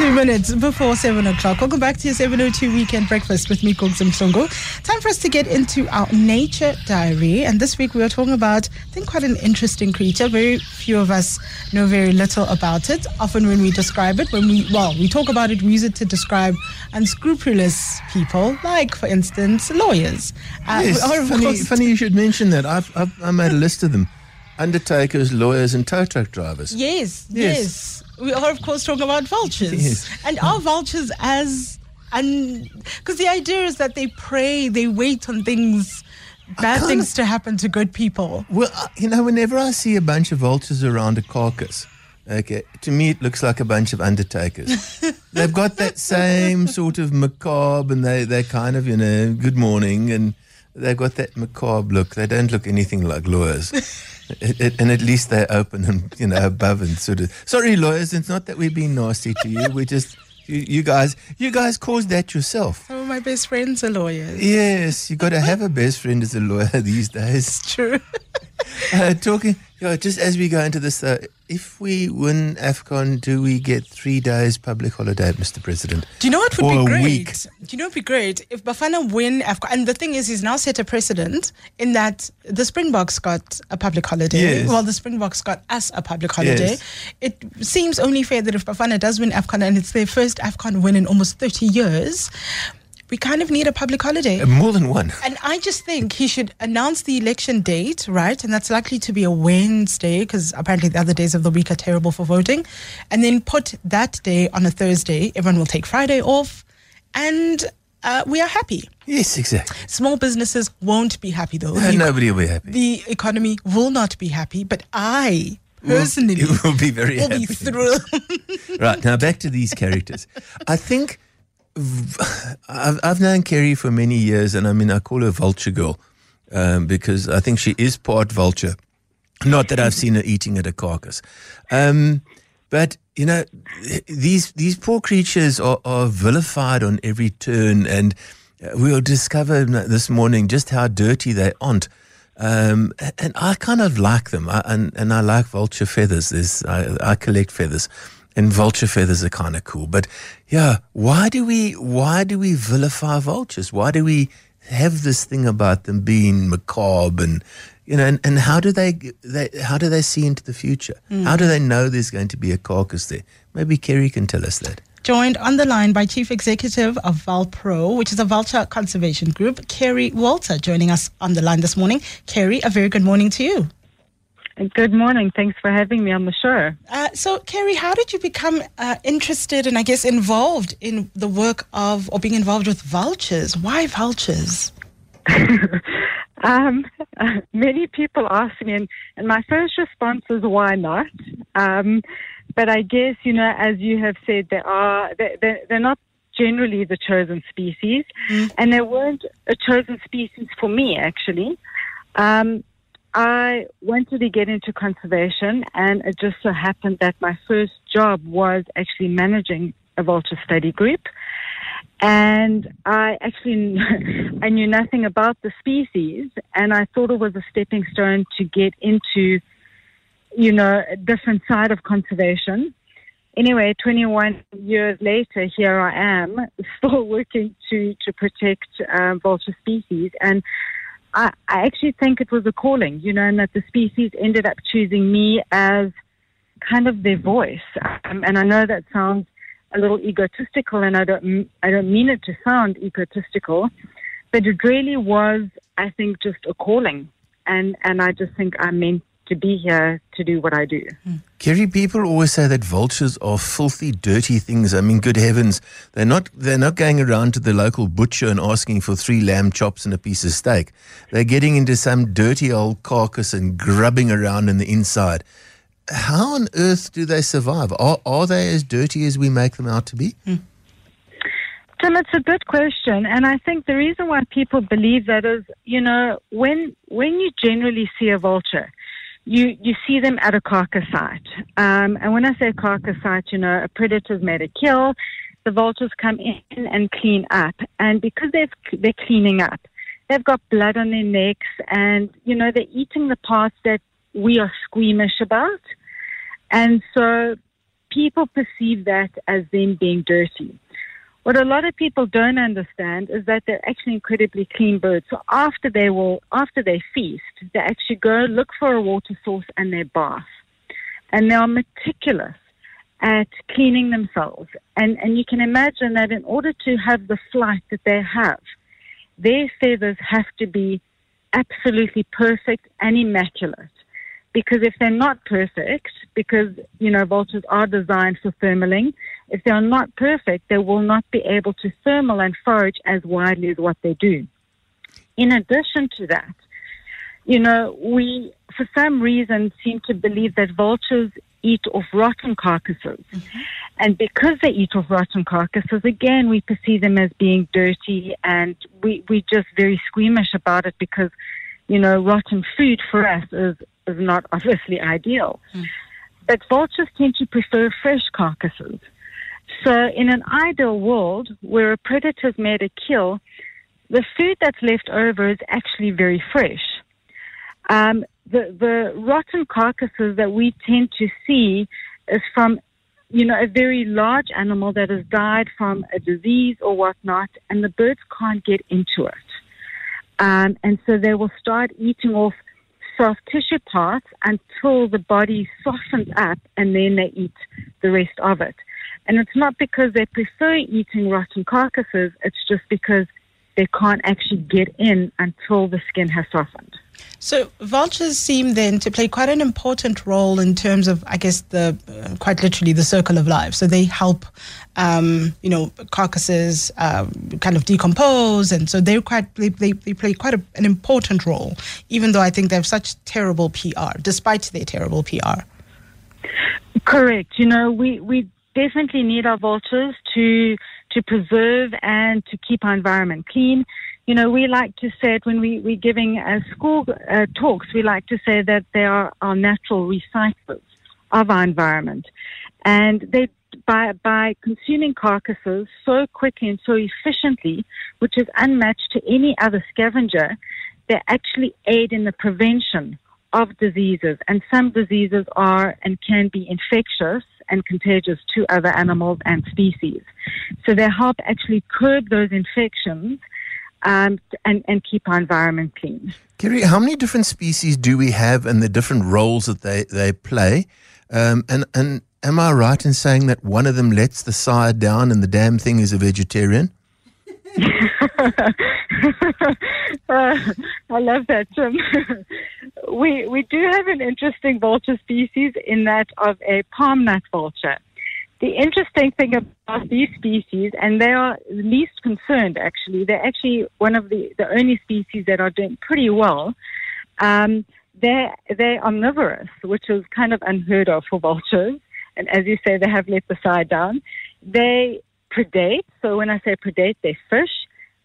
Two minutes before 7 o'clock. Welcome back to your 702 Weekend Breakfast with me, Gugs Mhlungu. Time for us to get into our nature diary. And this week we are talking about, I think, quite an interesting creature. Very few of us know very little about it. Often when we describe it, when we, well, we talk about it, we use it to describe unscrupulous people, like, for instance, lawyers. Uh, yes, funny, funny you should mention that. I've, I've, I made a list of them undertakers, lawyers, and tow truck drivers. Yes, yes. yes. We are, of course, talking about vultures. Yes. And are vultures as. And because the idea is that they prey, they wait on things, bad things to happen to good people. Well, uh, you know, whenever I see a bunch of vultures around a carcass, Okay, to me it looks like a bunch of undertakers. They've got that same sort of macabre, and they they kind of you know good morning, and they've got that macabre look. They don't look anything like lawyers. It, it, and at least they're open and you know above and sort of. Sorry, lawyers. It's not that we're being nasty to you. We just you, you, guys you guys caused that yourself. Some of my best friends are lawyers. Yes, you got to have a best friend as a lawyer these days. It's true. uh, talking, yeah, just as we go into this, uh, if we win AFCON, do we get three days public holiday, Mr. President? Do you know what would or be great? Week? Do you know what would be great if Bafana win AFCON? And the thing is, he's now set a precedent in that the Springboks got a public holiday. Yes. Well, the Springboks got us a public holiday. Yes. It seems only fair that if Bafana does win AFCON and it's their first AFCON win in almost 30 years, we kind of need a public holiday. Uh, more than one. And I just think he should announce the election date, right? And that's likely to be a Wednesday because apparently the other days of the week are terrible for voting. And then put that day on a Thursday. Everyone will take Friday off. And uh, we are happy. Yes, exactly. Small businesses won't be happy though. No, nobody will be happy. The economy will not be happy, but I personally will, will be very will happy. Be thrilled. right now, back to these characters. I think I've, I've known Kerri for many years, and I mean, I call her Vulture Girl um, because I think she is part vulture. Not that I've seen her eating at a carcass. Um, but you know, these these poor creatures are, are vilified on every turn, and we'll discover this morning just how dirty they aren't. Um, and I kind of like them, I, and and I like vulture feathers. There's I, I collect feathers and vulture feathers are kind of cool. But yeah, why do we why do we vilify vultures? Why do we have this thing about them being macabre and you know, and, and how do they, they how do they see into the future? Mm. How do they know there's going to be a carcass there? Maybe Kerri can tell us that. Joined on the line by Chief Executive of VulPro, which is a vulture conservation group, Kerri Wolter, joining us on the line this morning. Kerri, a very good morning to you. Good morning. Thanks for having me on the show. Uh, so, Kerri, how did you become uh, interested and I guess involved in the work of or being involved with vultures? Why vultures? um, uh, many people ask me, and, and, my first response is why not? Um, but I guess, you know, as you have said, they are, they're, they're not generally the chosen species, mm. and they weren't a chosen species for me, actually. Um, I wanted to get into conservation, and it just so happened that my first job was actually managing a vulture study group. And I actually I knew nothing about the species, and I thought it was a stepping stone to get into, you know, a different side of conservation. Anyway, 21 years later, here I am, still working to to protect um, vulture species, and I, I actually think it was a calling, you know, and that the species ended up choosing me as kind of their voice. Um, and I know that sounds a little egotistical, and I don't, I don't mean it to sound egotistical, but it really was, I think, just a calling. And, and I just think I meant to be here to do what I do. Kerri, people always say that vultures are filthy, dirty things. I mean, good heavens, they're not they're not going around to the local butcher and asking for three lamb chops and a piece of steak. They're getting into some dirty old carcass and grubbing around in the inside. How on earth do they survive? Are, are they as dirty as we make them out to be? Hmm. Tim, it's a good question, and I think the reason why people believe that is, you know, when when you generally see a vulture, you, you see them at a carcass site. Um, and when I say carcass site, you know, a predator's made a kill, the vultures come in and clean up. And because they've, they're cleaning up, they've got blood on their necks and, you know, they're eating the parts that we are squeamish about. And so people perceive that as them being dirty. What a lot of people don't understand is that they're actually incredibly clean birds. So after they will, after they feast, they actually go look for a water source and they bath. And they are meticulous at cleaning themselves. And, and you can imagine that in order to have the flight that they have, their feathers have to be absolutely perfect and immaculate. Because if they're not perfect, because, you know, vultures are designed for thermaling, if they are not perfect, they will not be able to thermal and forage as widely as what they do. In addition to that, you know, we, for some reason, seem to believe that vultures eat off rotten carcasses. Mm-hmm. And because they eat off rotten carcasses, again, we perceive them as being dirty and we, we're just very squeamish about it because, you know, rotten food for us is, is not obviously ideal. Mm. But vultures tend to prefer fresh carcasses. So, in an ideal world where a predator's made a kill, the food that's left over is actually very fresh. Um, the, the rotten carcasses that we tend to see is from, you know, a very large animal that has died from a disease or whatnot, and the birds can't get into it. Um, and so they will start eating off soft tissue parts until the body softens up, and then they eat the rest of it. And it's not because they prefer eating rotten carcasses, it's just because they can't actually get in until the skin has softened. So vultures seem then to play quite an important role in terms of, I guess, the uh, quite literally the circle of life. So they help, um, you know, carcasses um, kind of decompose, and so they're quite they, they, they play quite a, an important role. Even though I think they have such terrible PR, despite their terrible PR. Correct. You know, we we definitely need our vultures to to preserve and to keep our environment clean. You know, we like to say it when we, we're giving uh, school uh, talks, we like to say that they are our natural recyclers of our environment. And they, by, by consuming carcasses so quickly and so efficiently, which is unmatched to any other scavenger, they actually aid in the prevention of diseases. And some diseases are and can be infectious and contagious to other animals and species. So they help actually curb those infections um, and, and keep our environment clean. Kerri, how many different species do we have and the different roles that they, they play? Um, and, and am I right in saying that one of them lets the side down and the damn thing is a vegetarian? Uh, I love that, Tim. we we do have an interesting vulture species in that of a palm nut vulture. The interesting thing about these species, and they are least concerned actually, they're actually one of the, the only species that are doing pretty well. Um, they're, they're omnivorous, which is kind of unheard of for vultures. And as you say, they have let the side down. They predate. So when I say predate, they fish,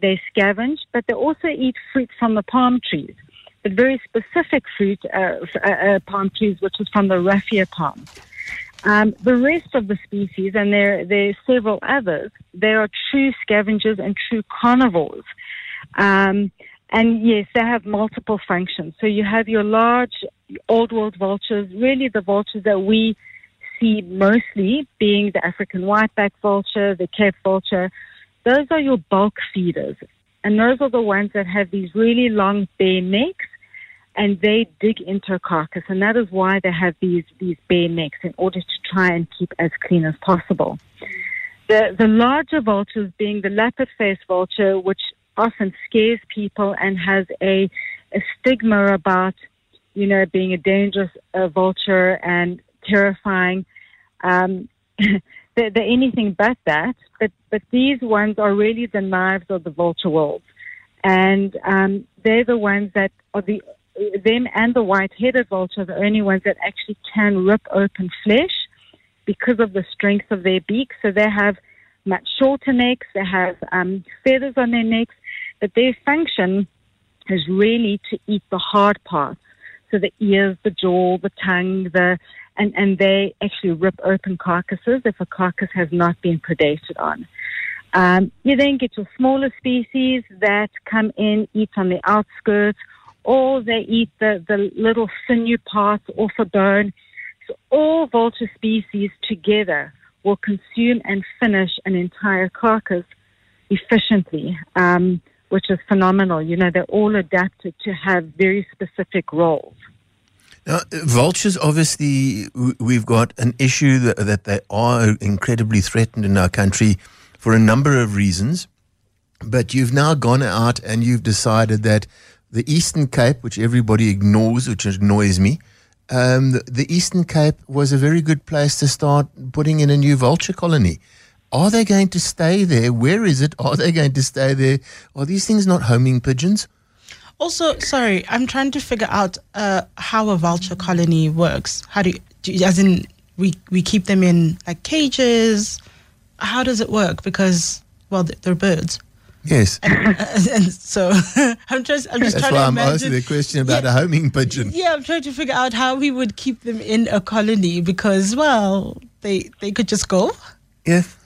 they scavenge, but they also eat fruit from the palm trees, but very specific fruit, uh, uh, uh, palm trees, which is from the raffia palm. Um, the rest of the species, and there, there are several others, they are true scavengers and true carnivores. Um, and yes, they have multiple functions. So you have your large old world vultures, really the vultures that we see mostly being the African whiteback vulture, the Cape vulture. Those are your bulk feeders. And those are the ones that have these really long bare necks and they dig into a carcass. And that is why they have these, these bare necks in order to try and keep as clean as possible. The, the larger vultures being the lappet face vulture, which often scares people and has a, a stigma about, you know, being a dangerous uh, vulture and terrifying. Um, they're, they're, anything but that. But but these ones are really the knives of the vulture world, and um, they're the ones that are the them and the white-headed vulture are the only ones that actually can rip open flesh because of the strength of their beak. So they have much shorter necks. They have um, feathers on their necks, but their function is really to eat the hard parts. So the ears, the jaw, the tongue, the and, and they actually rip open carcasses if a carcass has not been predated on. Um, you then get your smaller species that come in, eat on the outskirts, or they eat the, the little sinew parts off a bone. So all vulture species together will consume and finish an entire carcass efficiently, um, which is phenomenal. You know, they're all adapted to have very specific roles. Now, vultures, obviously, we've got an issue that, that they are incredibly threatened in our country for a number of reasons. But you've now gone out and you've decided that the Eastern Cape, which everybody ignores, which annoys me, um, the, the, Eastern Cape was a very good place to start putting in a new vulture colony. Are they going to stay there? Where is it? Are they going to stay there? Are these things not homing pigeons? Also, sorry, I'm trying to figure out uh, how a vulture colony works. How do you, do you, as in, we, we keep them in like cages? How does it work? Because, well, they're birds. Yes. And, and so I'm just I'm just That's trying why to I'm imagine, asking the question about yeah, a homing pigeon. Yeah, I'm trying to figure out how we would keep them in a colony because well, they they could just go. Yes.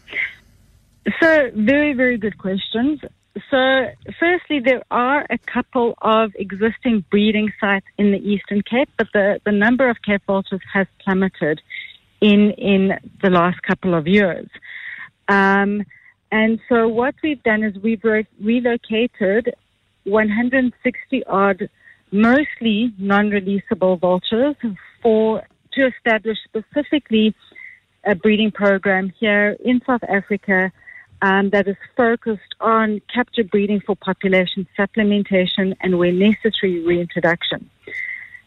So very very good questions. So firstly, there are a couple of existing breeding sites in the Eastern Cape, but the, the number of Cape vultures has plummeted in in the last couple of years. Um, and so what we've done is we've re- relocated 160 odd, mostly non-releasable vultures for to establish specifically a breeding program here in South Africa um, that is focused on captive breeding for population supplementation and, where necessary, reintroduction.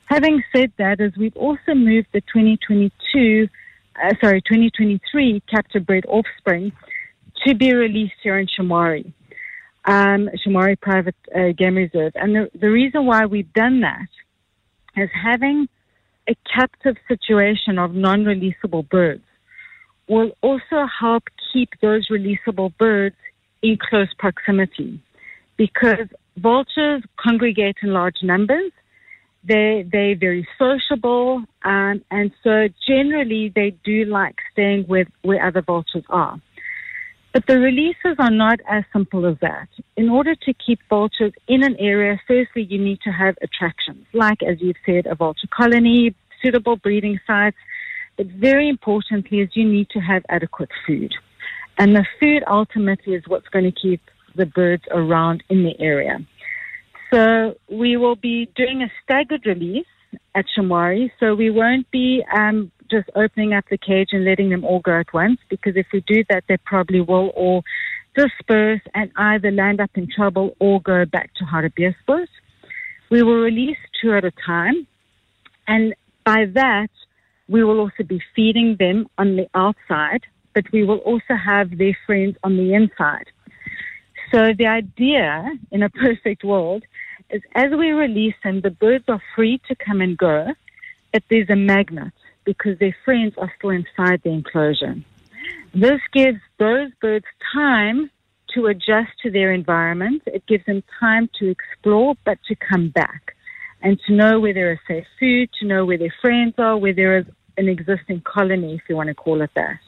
Having said that, as we've also moved the 2022, uh, sorry, 2023 captive bred offspring to be released here in Shamwari, um, Shamwari Private uh, Game Reserve. And the, the reason why we've done that is having a captive situation of non-releasable birds will also help keep those releasable birds in close proximity because vultures congregate in large numbers. They, they're very sociable, um, and so generally they do like staying with where other vultures are. But the releases are not as simple as that. In order to keep vultures in an area, firstly, you need to have attractions, like, as you've said, a vulture colony, suitable breeding sites. But very importantly, is you need to have adequate food. And the food ultimately is what's going to keep the birds around in the area. So we will be doing a staggered release at Shamwari. So we won't be um, just opening up the cage and letting them all go at once because if we do that, they probably will all disperse and either land up in trouble or go back to Hartbeespoort. We will release two at a time. And by that, we will also be feeding them on the outside, but we will also have their friends on the inside. So the idea in a perfect world is as we release them, the birds are free to come and go, but there's a magnet because their friends are still inside the enclosure. This gives those birds time to adjust to their environment. It gives them time to explore, but to come back and to know where there is safe food, to know where their friends are, where there is an existing colony, if you want to call it that.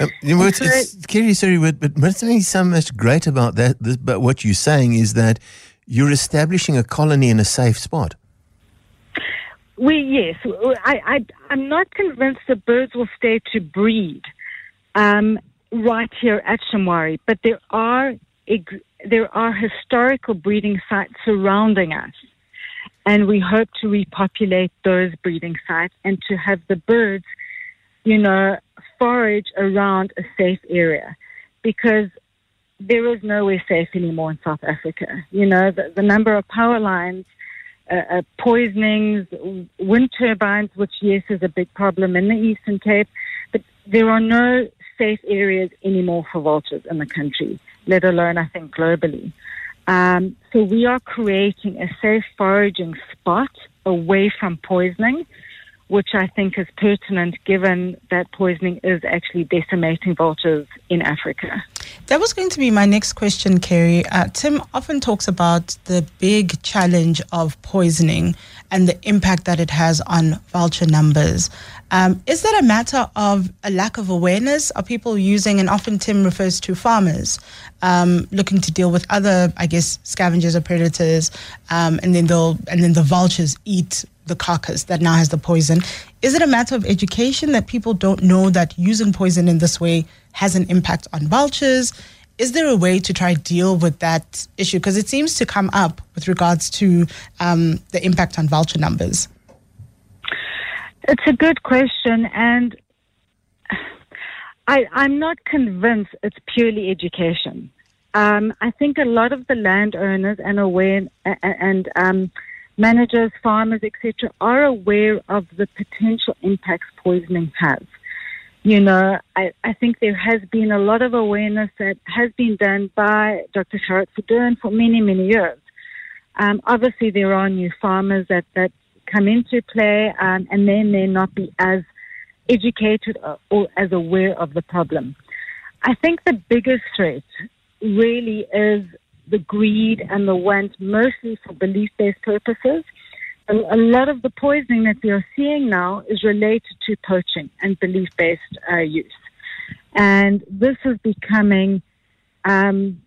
Um, you know, it's, it's, Kerri, sorry, but, but what's so much great about that, this, but what you're saying is that you're establishing a colony in a safe spot. We yes, I, I I'm not convinced the birds will stay to breed um, right here at Shamwari, but there are there are historical breeding sites surrounding us, and we hope to repopulate those breeding sites and to have the birds, you know, forage around a safe area, because there is nowhere safe anymore in South Africa. You know, the, the number of power lines uh, uh, poisonings, wind turbines, which, yes, is a big problem in the Eastern Cape. But there are no safe areas anymore for vultures in the country, let alone, I think, globally. Um, so we are creating a safe foraging spot away from poisoning which I think is pertinent given that poisoning is actually decimating vultures in Africa. That was going to be my next question, Kerri. Uh, Tim often talks about the big challenge of poisoning and the impact that it has on vulture numbers. Um, is that a matter of a lack of awareness? Are people using, and often Tim refers to farmers um, looking to deal with other, I guess, scavengers or predators, um, and then they'll and then the vultures eat the carcass that now has the poison. Is it a matter of education that people don't know that using poison in this way has an impact on vultures? Is there a way to try deal with that issue? Because it seems to come up with regards to um, the impact on vulture numbers. It's a good question, and I, I'm not convinced it's purely education. Um, I think a lot of the landowners and aware and um, managers, farmers, etc., are aware of the potential impacts poisoning has. You know, I, I think there has been a lot of awareness that has been done by Dr. Gerhard Verdoorn for many, many years. Um, obviously, there are new farmers that, that come into play, um, and they may not be as educated or, or as aware of the problem. I think the biggest threat really is the greed and the want, mostly for belief based purposes. A, lot of the poisoning that we are seeing now is related to poaching and belief based uh, use. And this is becoming um,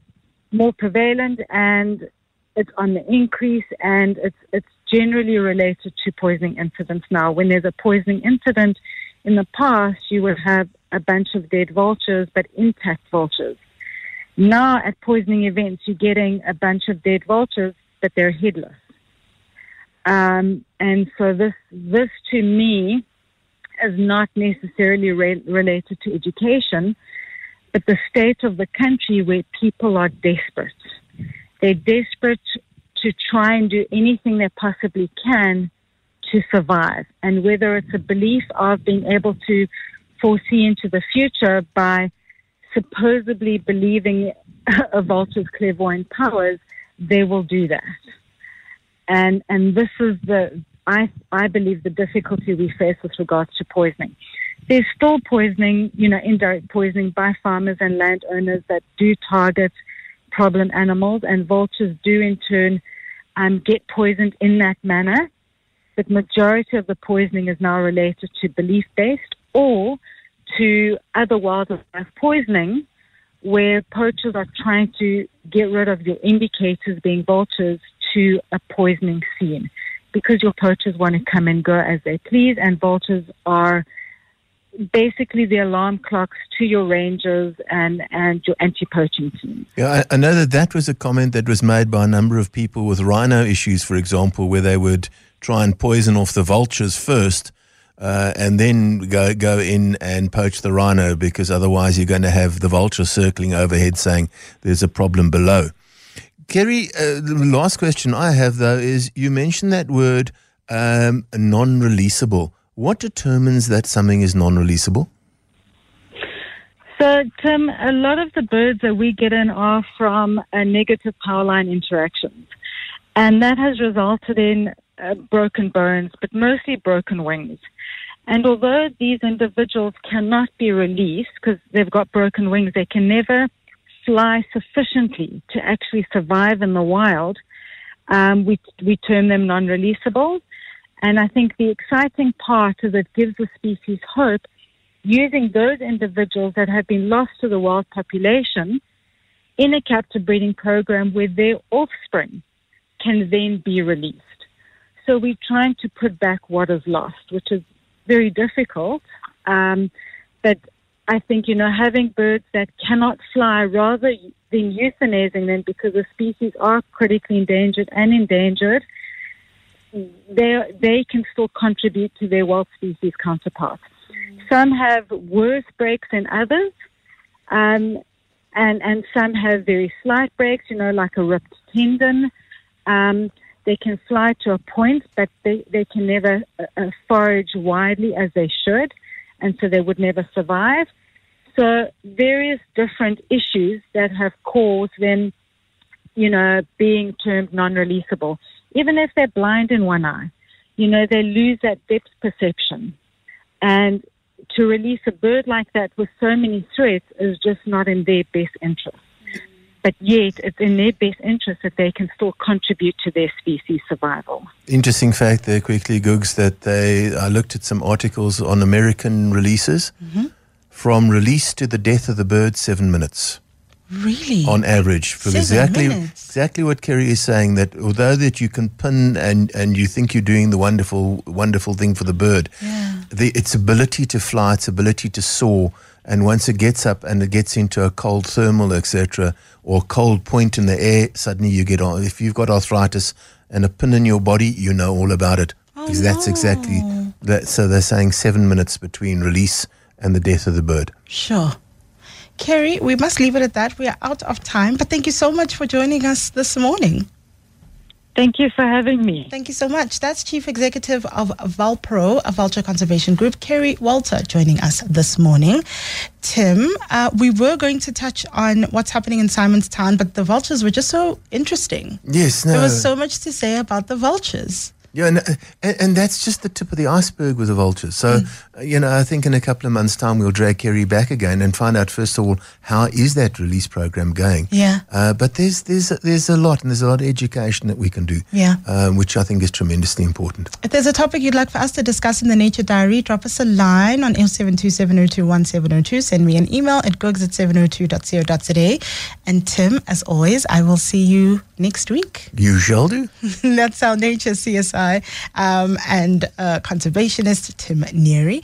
more prevalent and it's on the increase and it's, it's generally related to poisoning incidents now. When there's a poisoning incident, in the past, you would have a bunch of dead vultures, but intact vultures. Now at poisoning events, you're getting a bunch of dead vultures, but they're headless. Um, and so this, this to me is not necessarily re- related to education, but the state of the country where people are desperate. They're desperate to try and do anything they possibly can to survive. And whether it's a belief of being able to foresee into the future by supposedly believing a vulture's clairvoyant powers, they will do that. And and this is the I I believe the difficulty we face with regards to poisoning. There's still poisoning, you know, indirect poisoning by farmers and landowners that do target problem animals, and vultures do in turn um, get poisoned in that manner. But majority of the poisoning is now related to belief based or to other wildlife poisoning, where poachers are trying to get rid of your indicators, being vultures, to a poisoning scene, because your poachers want to come and go as they please, and vultures are basically the alarm clocks to your rangers and, and your anti-poaching team. Yeah, I, I know that that was a comment that was made by a number of people with rhino issues, for example, where they would try and poison off the vultures first uh, and then go go in and poach the rhino because otherwise you're going to have the vulture circling overhead saying there's a problem below. Kerri, uh, the last question I have though is you mentioned that word um, non-releasable. What determines that something is non-releasable? So, Tim, a lot of the birds that we get in are from a negative power line interactions. And that has resulted in uh, broken bones, but mostly broken wings. And although these individuals cannot be released because they've got broken wings, they can never fly sufficiently to actually survive in the wild. Um, we, we term them non releasable. And I think the exciting part is it gives the species hope using those individuals that have been lost to the wild population in a captive breeding program where their offspring can then be released. So we're trying to put back what is lost, which is very difficult. Um, but I think, you know, having birds that cannot fly rather than euthanizing them because the species are critically endangered and endangered, they, they can still contribute to their wild species counterparts. Some have worse breaks than others, um, and, and some have very slight breaks, you know, like a ripped tendon. Um, they can fly to a point, but they, they can never uh, uh, forage widely as they should, and so they would never survive. So various different issues that have caused them, you know, being termed non-releasable. Even if they're blind in one eye, you know, they lose that depth perception. And to release a bird like that with so many threats is just not in their best interest but yet it's in their best interest that they can still contribute to their species survival. Interesting fact there, quickly, Gugs, that they, I looked at some articles on American releases. Mm-hmm. From release to the death of the bird, seven minutes. Really? on average for Seven exactly minutes. exactly what Kerri is saying that although that you can pin and and you think you're doing the wonderful wonderful thing for the bird Yeah. the, its ability to fly its ability to soar and once it gets up and it gets into a cold thermal etc or cold point in the air suddenly you get on if you've got arthritis and a pin in your body you know all about it oh, because that's exactly that so they're saying 7 minutes between release and the death of the bird Sure. Kerri, we must leave it at that. We are out of time, but thank you so much for joining us this morning. Thank you for having me. Thank you so much. That's Chief Executive of VulPro, a vulture conservation group, Kerri Wolter, joining us this morning. Tim, uh, we were going to touch on what's happening in Simonstown, but the vultures were just so interesting. yes no There was so much to say about the vultures. Yeah, and, and, and that's just the tip of the iceberg with the vultures. So, uh, you know, I think in a couple of months' time we'll drag Kerri back again and find out first of all how is that release program going. Yeah. Uh, but there's there's there's a lot, and there's a lot of education that we can do. Yeah. Um, which I think is tremendously important. If there's a topic you'd like for us to discuss in the Nature Diary, drop us a line on 0727021702. Send me an email at gugs at 702.co.za. And Tim, as always, I will see you next week. You shall do. That's our Nature CSI um, and uh, conservationist Tim Neary.